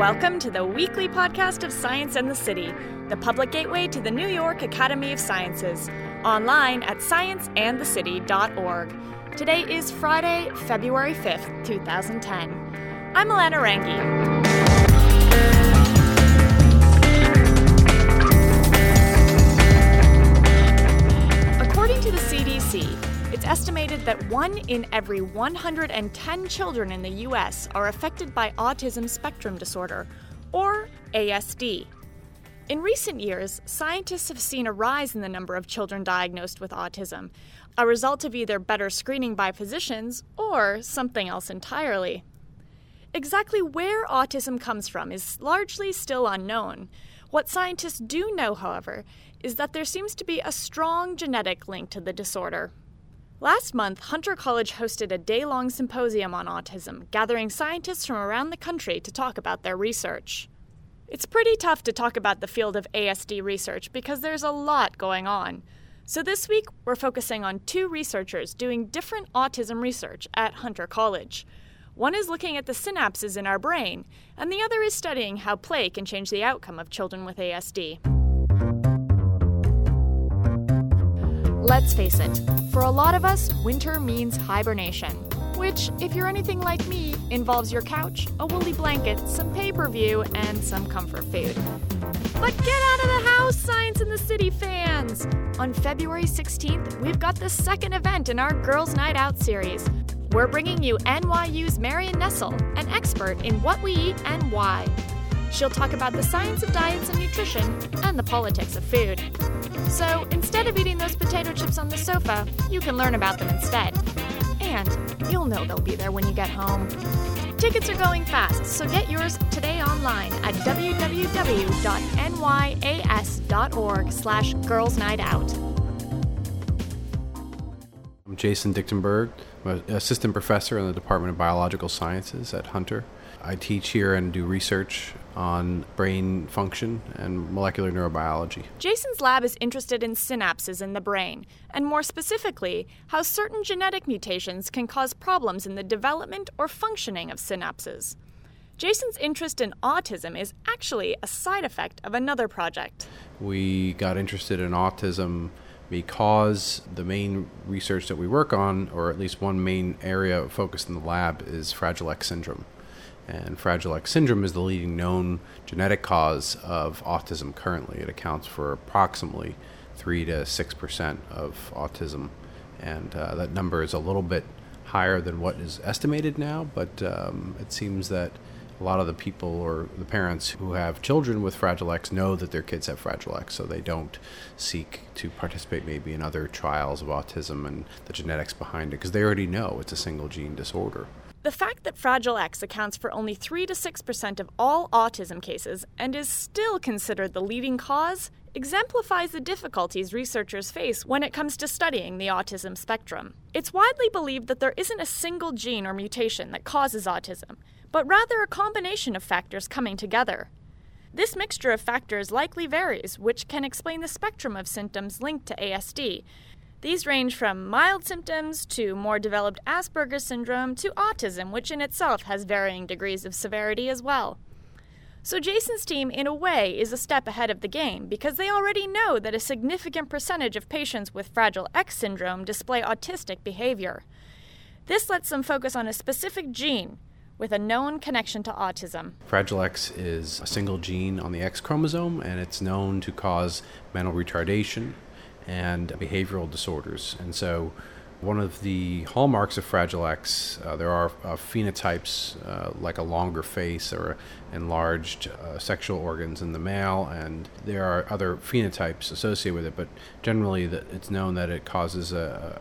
Welcome to the weekly podcast of Science and the City, the public gateway to the New York Academy of Sciences, online at scienceandthecity.org. Today is Friday, February 5th, 2010. I'm Alana Rangi. Estimated that one in every 110 children in the U.S. are affected by autism spectrum disorder, or ASD. In recent years, scientists have seen a rise in the number of children diagnosed with autism, a result of either better screening by physicians or something else entirely. Exactly where autism comes from is largely still unknown. What scientists do know, however, is that there seems to be a strong genetic link to the disorder. Last month, Hunter College hosted a day long symposium on autism, gathering scientists from around the country to talk about their research. It's pretty tough to talk about the field of ASD research because there's a lot going on. So this week, we're focusing on two researchers doing different autism research at Hunter College. One is looking at the synapses in our brain, and the other is studying how play can change the outcome of children with ASD. Let's face it, for a lot of us, winter means hibernation. Which, if you're anything like me, involves your couch, a woolly blanket, some pay per view, and some comfort food. But get out of the house, Science in the City fans! On February 16th, we've got the second event in our Girls' Night Out series. We're bringing you NYU's Marion Nestle, an expert in what we eat and why. She'll talk about the science of diets and nutrition and the politics of food. So instead of eating those potato chips on the sofa, you can learn about them instead. And you'll know they'll be there when you get home. Tickets are going fast, so get yours today online at www.nyas.org slash girls night out. I'm Jason Dictenberg. I'm an assistant professor in the Department of Biological Sciences at Hunter. I teach here and do research on brain function and molecular neurobiology. Jason's lab is interested in synapses in the brain, and more specifically, how certain genetic mutations can cause problems in the development or functioning of synapses. Jason's interest in autism is actually a side effect of another project. We got interested in autism because the main research that we work on, or at least one main area of focus in the lab, is Fragile X syndrome. And Fragile X syndrome is the leading known genetic cause of autism currently. It accounts for approximately 3 to 6% of autism. And uh, that number is a little bit higher than what is estimated now, but um, it seems that a lot of the people or the parents who have children with Fragile X know that their kids have Fragile X, so they don't seek to participate maybe in other trials of autism and the genetics behind it because they already know it's a single gene disorder. The fact that Fragile X accounts for only 3 to 6% of all autism cases and is still considered the leading cause exemplifies the difficulties researchers face when it comes to studying the autism spectrum. It's widely believed that there isn't a single gene or mutation that causes autism, but rather a combination of factors coming together. This mixture of factors likely varies, which can explain the spectrum of symptoms linked to ASD, these range from mild symptoms to more developed Asperger's syndrome to autism, which in itself has varying degrees of severity as well. So, Jason's team, in a way, is a step ahead of the game because they already know that a significant percentage of patients with Fragile X syndrome display autistic behavior. This lets them focus on a specific gene with a known connection to autism. Fragile X is a single gene on the X chromosome, and it's known to cause mental retardation, and behavioral disorders. And so, one of the hallmarks of Fragile X, uh, there are uh, phenotypes uh, like a longer face or enlarged uh, sexual organs in the male, and there are other phenotypes associated with it, but generally the, it's known that it causes a,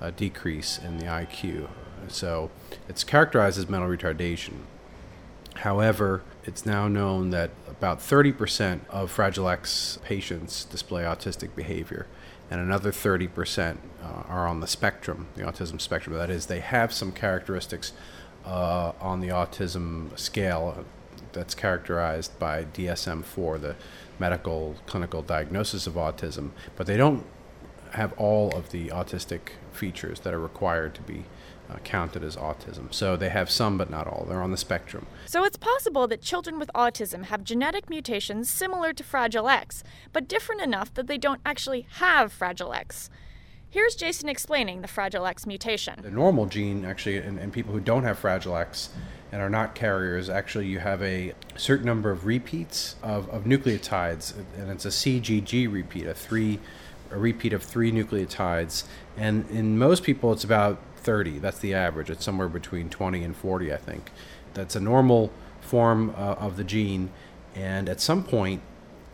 a decrease in the IQ. So it's characterized as mental retardation. However, it's now known that about 30% of Fragile X patients display autistic behavior, and another 30% uh, are on the spectrum, the autism spectrum. That is, they have some characteristics uh, on the autism scale that's characterized by DSM 4, the medical clinical diagnosis of autism, but they don't have all of the autistic features that are required to be uh, counted as autism. So they have some, but not all. They're on the spectrum. So it's possible that children with autism have genetic mutations similar to Fragile X, but different enough that they don't actually have Fragile X. Here's Jason explaining the Fragile X mutation. The normal gene, actually, in, in people who don't have Fragile X and are not carriers, actually, you have a certain number of repeats of, of nucleotides, and it's a CGG repeat, a three, a repeat of three nucleotides. And in most people, it's about 30. That's the average. It's somewhere between 20 and 40, I think. That's a normal form uh, of the gene. And at some point,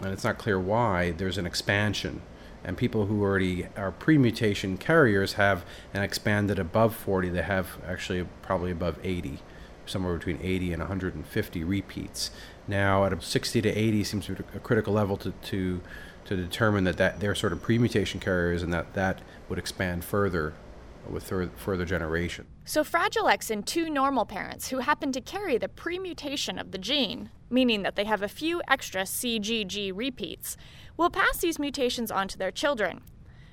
and it's not clear why, there's an expansion. And people who already are pre-mutation carriers have an expanded above 40. They have actually probably above 80, somewhere between 80 and 150 repeats. Now, at a 60 to 80 seems to be a critical level to, to to determine that, that they're sort of pre-mutation carriers and that that would expand further with further generation. So, Fragile X in two normal parents who happen to carry the premutation of the gene, meaning that they have a few extra CGG repeats, will pass these mutations on to their children.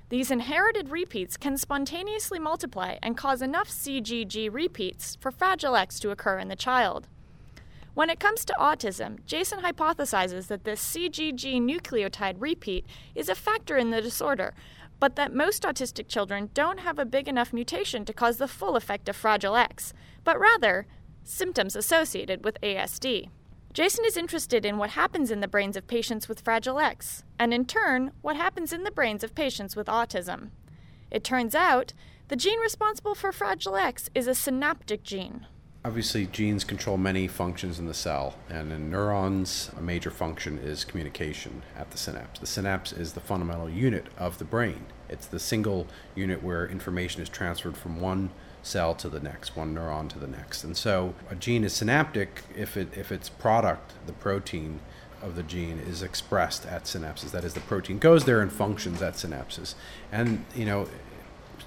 These inherited repeats can spontaneously multiply and cause enough CGG repeats for Fragile X to occur in the child. When it comes to autism, Jason hypothesizes that this CGG nucleotide repeat is a factor in the disorder, but that most autistic children don't have a big enough mutation to cause the full effect of Fragile X, but rather symptoms associated with ASD. Jason is interested in what happens in the brains of patients with Fragile X, and in turn, what happens in the brains of patients with autism. It turns out, the gene responsible for Fragile X is a synaptic gene. Obviously, genes control many functions in the cell, and in neurons, a major function is communication at the synapse. The synapse is the fundamental unit of the brain. It's the single unit where information is transferred from one cell to the next, one neuron to the next. And so, a gene is synaptic if it if its product, the protein of the gene, is expressed at synapses. That is, the protein goes there and functions at synapses. And you know,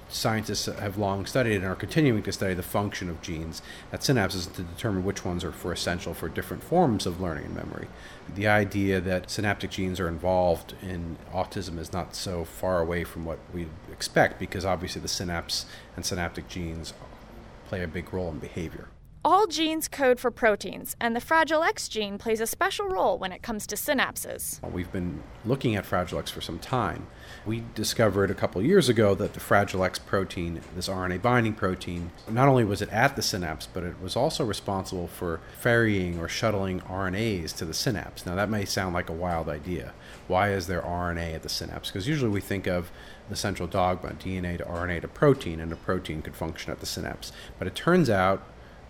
scientists have long studied and are continuing to study the function of genes at synapses to determine which ones are for essential for different forms of learning and memory. The idea that synaptic genes are involved in autism is not so far away from what we expect because obviously the synapse and synaptic genes play a big role in behavior. All genes code for proteins, and the Fragile X gene plays a special role when it comes to synapses. We've been looking at Fragile X for some time. We discovered a couple years ago that the Fragile X protein, this RNA binding protein, not only was it at the synapse, but it was also responsible for ferrying or shuttling RNAs to the synapse. Now, that may sound like a wild idea. Why is there RNA at the synapse? Because usually we think of the central dogma DNA to RNA to protein, and a protein could function at the synapse. But it turns out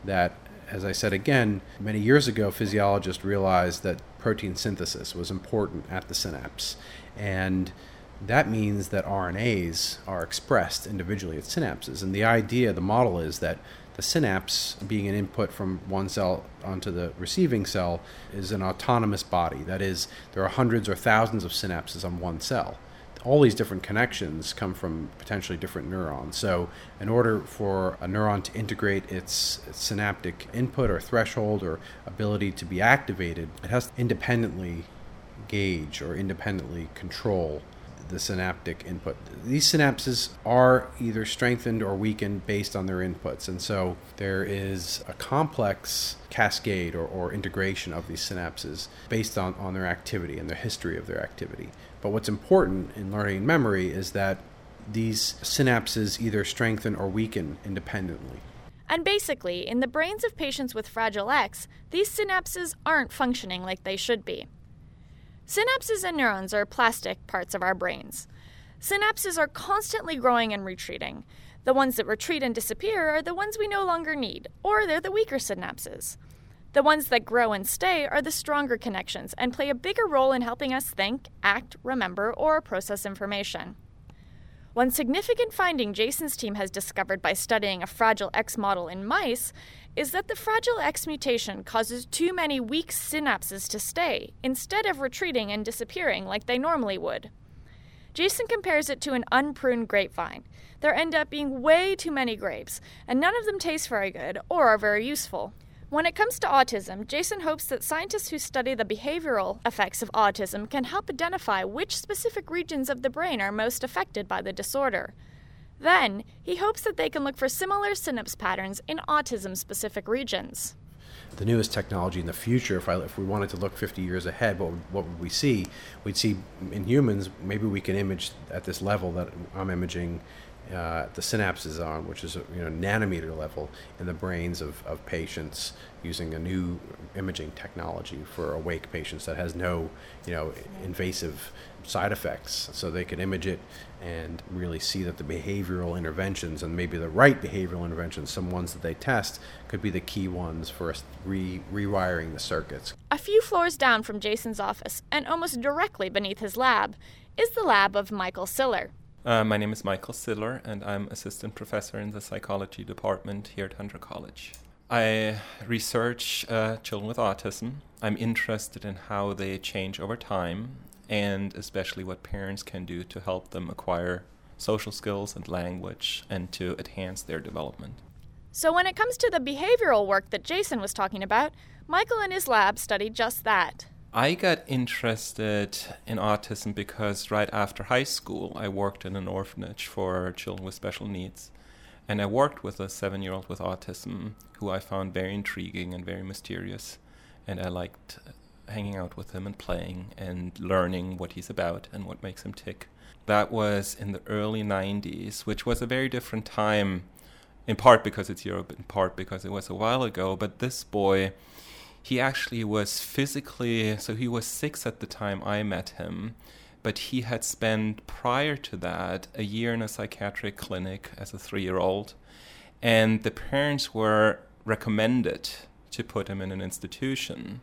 that, as I said again, many years ago, physiologists realized that protein synthesis was important at the synapse. And that means that RNAs are expressed individually at synapses. And the idea, the model is that the synapse, being an input from one cell onto the receiving cell, is an autonomous body. That is, there are hundreds or thousands of synapses on one cell all these different connections come from potentially different neurons. So, in order for a neuron to integrate its, synaptic input or threshold or ability to be activated, it has to independently gauge or independently control the synaptic input. These synapses are either strengthened or weakened based on their inputs, and so there is a complex cascade or, or integration of these synapses based on, on their activity and the history of their activity. But what's important in learning memory is that these synapses either strengthen or weaken independently. And basically, in the brains of patients with Fragile X, these synapses aren't functioning like they should be. Synapses and neurons are plastic parts of our brains. Synapses are constantly growing and retreating. The ones that retreat and disappear are the ones we no longer need, or they're the weaker synapses. The ones that grow and stay are the stronger connections and play a bigger role in helping us think, act, remember, or process information. One significant finding Jason's team has discovered by studying a Fragile X model in mice is that the Fragile X mutation causes too many weak synapses to stay, instead of retreating and disappearing like they normally would. Jason compares it to an unpruned grapevine. There end up being way too many grapes, and none of them taste very good or are very useful. When it comes to autism, Jason hopes that scientists who study the behavioral effects of autism can help identify which specific regions of the brain are most affected by the disorder. Then, he hopes that they can look for similar synapse patterns in autism specific regions. The newest technology in the future, if, I, if we wanted to look 50 years ahead, what, what would we see? We'd see in humans, maybe we can image at this level that I'm imaging uh, the synapses on, which is you know nanometer level in the brains of, of patients using a new imaging technology for awake patients that has no you know invasive side effects, so they can image it and really see that the behavioral interventions and maybe the right behavioral interventions, some ones that they test, could be the key ones for us re- rewiring the circuits. A few floors down from Jason's office, and almost directly beneath his lab, is the lab of Michael Siller. Uh, my name is Michael Siller, and I'm assistant professor in the psychology department here at Hunter College. I research uh, children with autism. I'm interested in how they change over time, and especially what parents can do to help them acquire social skills and language and to enhance their development. So, when it comes to the behavioral work that Jason was talking about, Michael and his lab studied just that. I got interested in autism because right after high school, I worked in an orphanage for children with special needs. And I worked with a seven year old with autism who I found very intriguing and very mysterious. And I liked hanging out with him and playing and learning what he's about and what makes him tick. That was in the early 90s, which was a very different time, in part because it's Europe, in part because it was a while ago. But this boy, he actually was physically, so he was six at the time I met him, but he had spent prior to that a year in a psychiatric clinic as a three year old. And the parents were recommended to put him in an institution.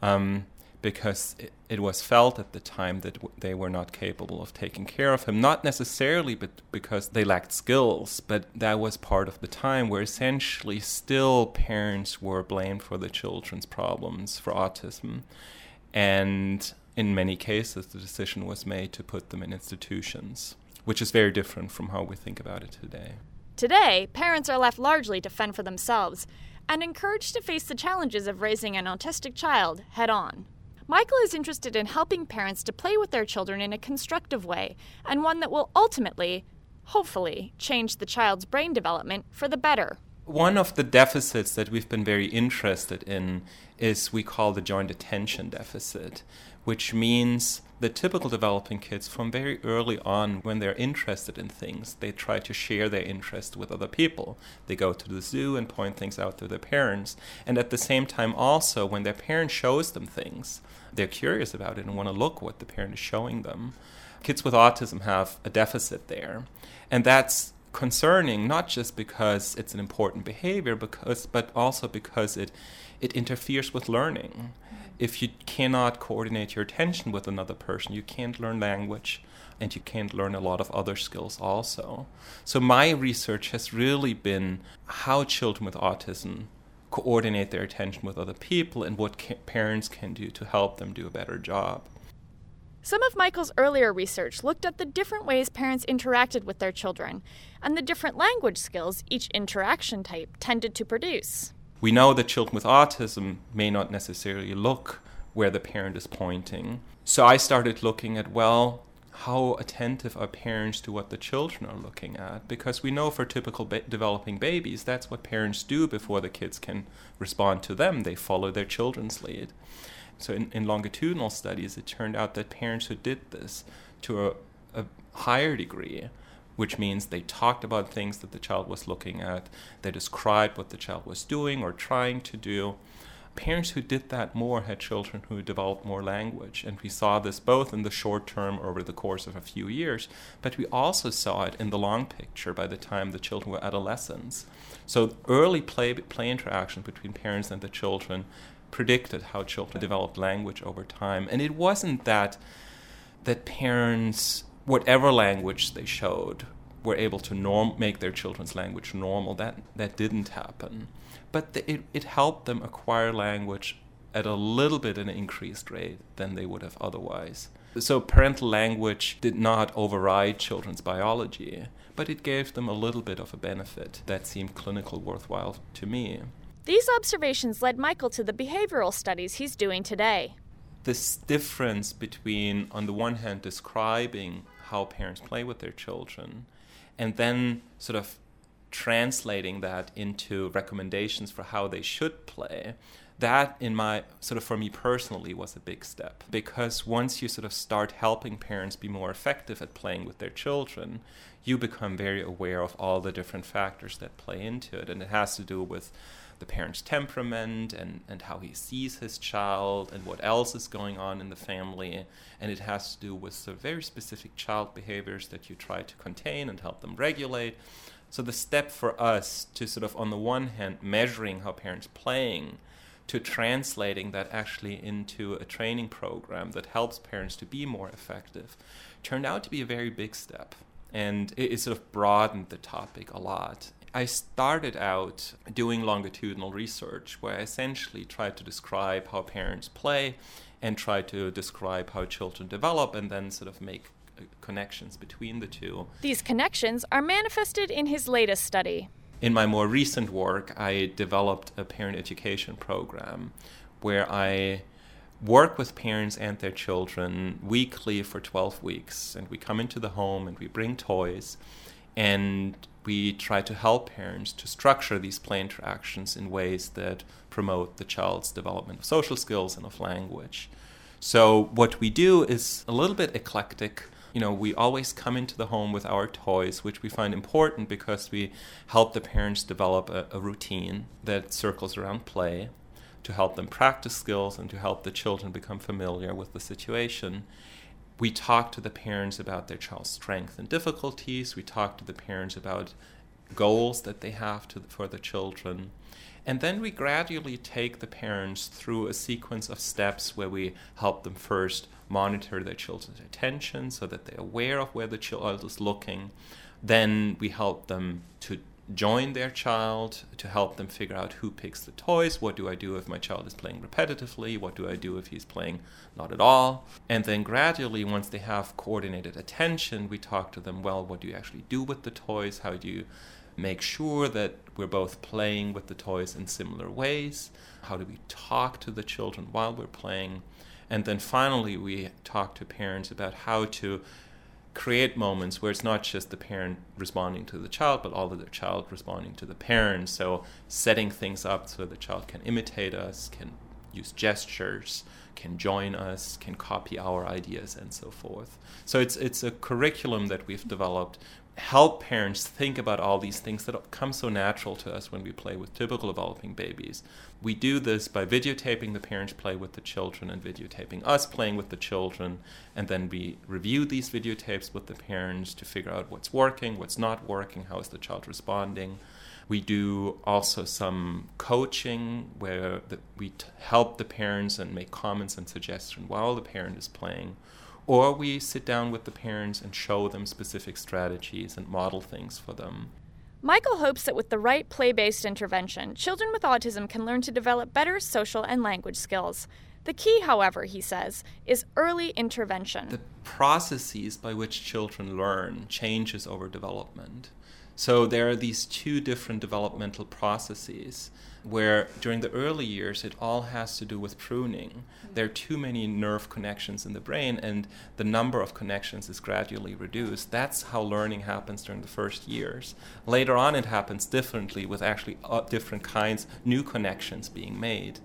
Um, because it, it, was felt at the time that they were not capable of taking care of him. Not necessarily but because they lacked skills, but that was part of the time where essentially still parents were blamed for the children's problems for autism. And in many cases, the decision was made to put them in institutions, which is very different from how we think about it today. Today, parents are left largely to fend for themselves and encouraged to face the challenges of raising an autistic child head on. Michael is interested in helping parents to play with their children in a constructive way, and one that will ultimately, hopefully, change the child's brain development for the better. One of the deficits that we've been very interested in is we call the joint attention deficit, which means the typical developing kids from very early on when they're interested in things they try to share their interest with other people. They go to the zoo and point things out to their parents. And at the same time also when their parent shows them things they're curious about it and want to look what the parent is showing them. Kids with autism have a deficit there. And that's concerning not just because it's an important behavior because but also because it it interferes with learning if you cannot coordinate your attention with another person, you can't learn language and you can't learn a lot of other skills also. So, my research has really been how children with autism coordinate their attention with other people and what ca- parents can do to help them do a better job. Some of Michael's earlier research looked at the different ways parents interacted with their children and the different language skills each interaction type tended to produce. We know that children with autism may not necessarily look where the parent is pointing. So I started looking at, well, how attentive are parents to what the children are looking at? Because we know for typical ba- developing babies, that's what parents do before the kids can respond to them. They follow their children's lead. So in, in longitudinal studies, it turned out that parents who did this to a, a higher degree which means they talked about things that the child was looking at, they described what the child was doing or trying to do. Parents who did that more had children who developed more language, and we saw this both in the short term over the course of a few years, but we also saw it in the long picture by the time the children were adolescents. So early play, play interaction between parents and the children predicted how children developed language over time, and it wasn't that that parents whatever language they showed were able to norm make their children's language normal. That that didn't happen, but the, it it helped them acquire language at a little bit an increased rate than they would have otherwise. So parental language did not override children's biology, but it gave them a little bit of a benefit that seemed clinical worthwhile to me. These observations led Michael to the behavioral studies he's doing today. This difference between, on the one hand, describing how parents play with their children, and then sort of translating that into recommendations for how they should play that in my sort of for me personally was a big step. Because once you sort of start helping parents be more effective at playing with their children you become very aware of all the different factors that play into it. And it has to do with the parent's temperament and, and how he sees his child and what else is going on in the family. And it has to do with the very specific child behaviors that you try to contain and help them regulate. So the step for us to sort of, on the one hand, measuring how parents playing, to translating that actually into a training program that helps parents to be more effective, turned out to be a very big step. And it, it sort of broadened the topic a lot. I started out doing longitudinal research where I essentially tried to describe how parents play and try to describe how children develop and then sort of make uh, connections between the two. These connections are manifested in his latest study. In my more recent work, I developed a parent education program where I work with parents and their children weekly for 12 weeks. And we come into the home and we bring toys and we try to help parents to structure these play interactions in ways that promote the child's development of social skills and of language. So, what we do is a little bit eclectic. You know, we always come into the home with our toys, which we find important because we help the parents develop a, a routine that circles around play to help them practice skills and to help the children become familiar with the situation we talk to the parents about their child's strengths and difficulties. We talk to the parents about goals that they have to, for the children. And then we gradually take the parents through a sequence of steps where we help them first monitor their children's attention so that they're aware of where the child is looking. Then we help them to join their child to help them figure out who picks the toys. What do I do if my child is playing repetitively? What do I do if he's playing not at all? And then gradually, once they have coordinated attention, we talk to them well, what do you actually do with the toys? How do you make sure that we're both playing with the toys in similar ways? How do we talk to the children while we're playing? And then finally, we talk to parents about how to create moments where it's not just the parent responding to the child, but all of the child responding to the parent. So setting things up so the child can imitate us, can use gestures, can join us, can copy our ideas, and so forth. So it's it's a curriculum that we've developed help parents think about all these things that come so natural to us when we play with typical developing babies. We do this by videotaping the parents play with the children and videotaping us playing with the children, and then we review these videotapes with the parents to figure out what's working, what's not working, how is the child responding. We do also some coaching where the, we t- help the parents and make comments and suggestions while the parent is playing or we sit down with the parents and show them specific strategies and model things for them. Michael hopes that with the right play based intervention, children with autism can learn to develop better social and language skills. The key, however, he says, is early intervention. The processes by which children learn changes over development. So there are these two different developmental processes where during the early years it all has to do with pruning. There are too many nerve connections in the brain and the number of connections is gradually reduced. That's how learning happens during the first years. Later on it happens differently with actually uh, different kinds new connections being made.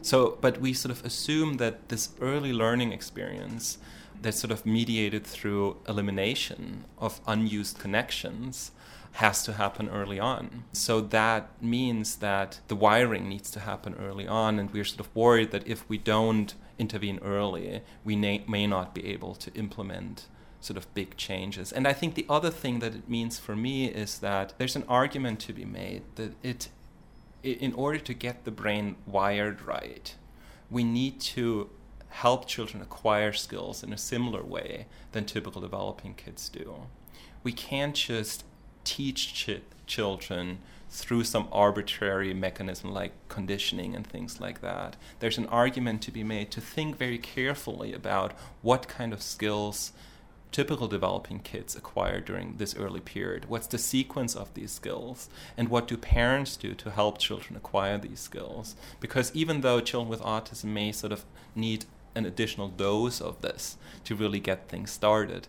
So but we sort of assume that this early learning experience that's sort of mediated through elimination of unused connections has to happen early on. So that means that the wiring needs to happen early on, and we're sort of worried that if we don't intervene early, we may not be able to implement sort of big changes. And I think the other thing that it means for me is that there's an argument to be made that it, in order to get the brain wired right, we need to help children acquire skills in a similar way than typical developing kids do. We can't just teach ch- children through some arbitrary mechanism like conditioning and things like that. There's an argument to be made to think very carefully about what kind of skills typical developing kids acquire during this early period? What's the sequence of these skills? And what do parents do to help children acquire these skills? Because even though children with autism may sort of need an additional dose of this to really get things started,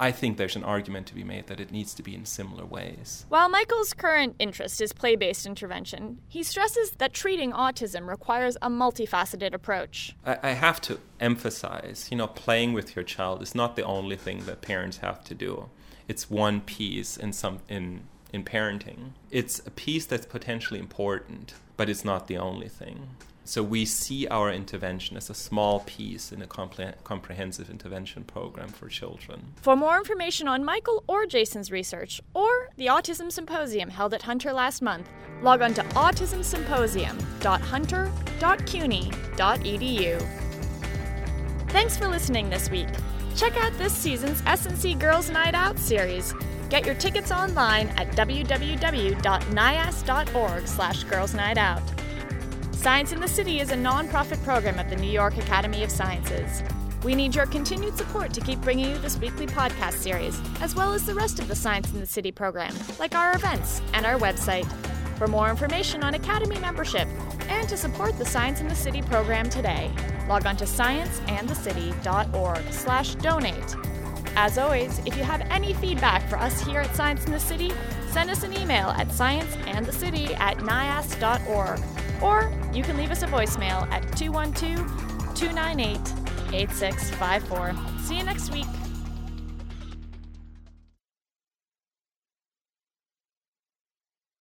I think there's an argument to be made that it needs to be in similar ways. While Michael's current interest is play based intervention, he stresses that treating autism requires a multifaceted approach. I, I, have to emphasize, you know, playing with your child is not the only thing that parents have to do. It's one piece in some in in parenting. It's a piece that's potentially important, but it's not the only thing. So we see our intervention as a small piece in a compre- comprehensive intervention program for children. For more information on Michael or Jason's research, or the Autism Symposium held at Hunter last month, log on to autismsymposium.hunter.cuny.edu. Thanks for listening this week. Check out this season's S&C Girls Night Out series. Get your tickets online at www.nyas.org slash Girls Night Out. Science in the City is a nonprofit program of the New York Academy of Sciences. We need your continued support to keep bringing you this weekly podcast series, as well as the rest of the Science in the City program, like our events and our website. For more information on Academy membership and to support the Science in the City program today, log on to scienceandthecity.org slash donate. As always, if you have any feedback for us here at Science in the City, send us an email at scienceandthecity at nyas.org or you can leave us a voicemail at 212 298 8654. See you next week.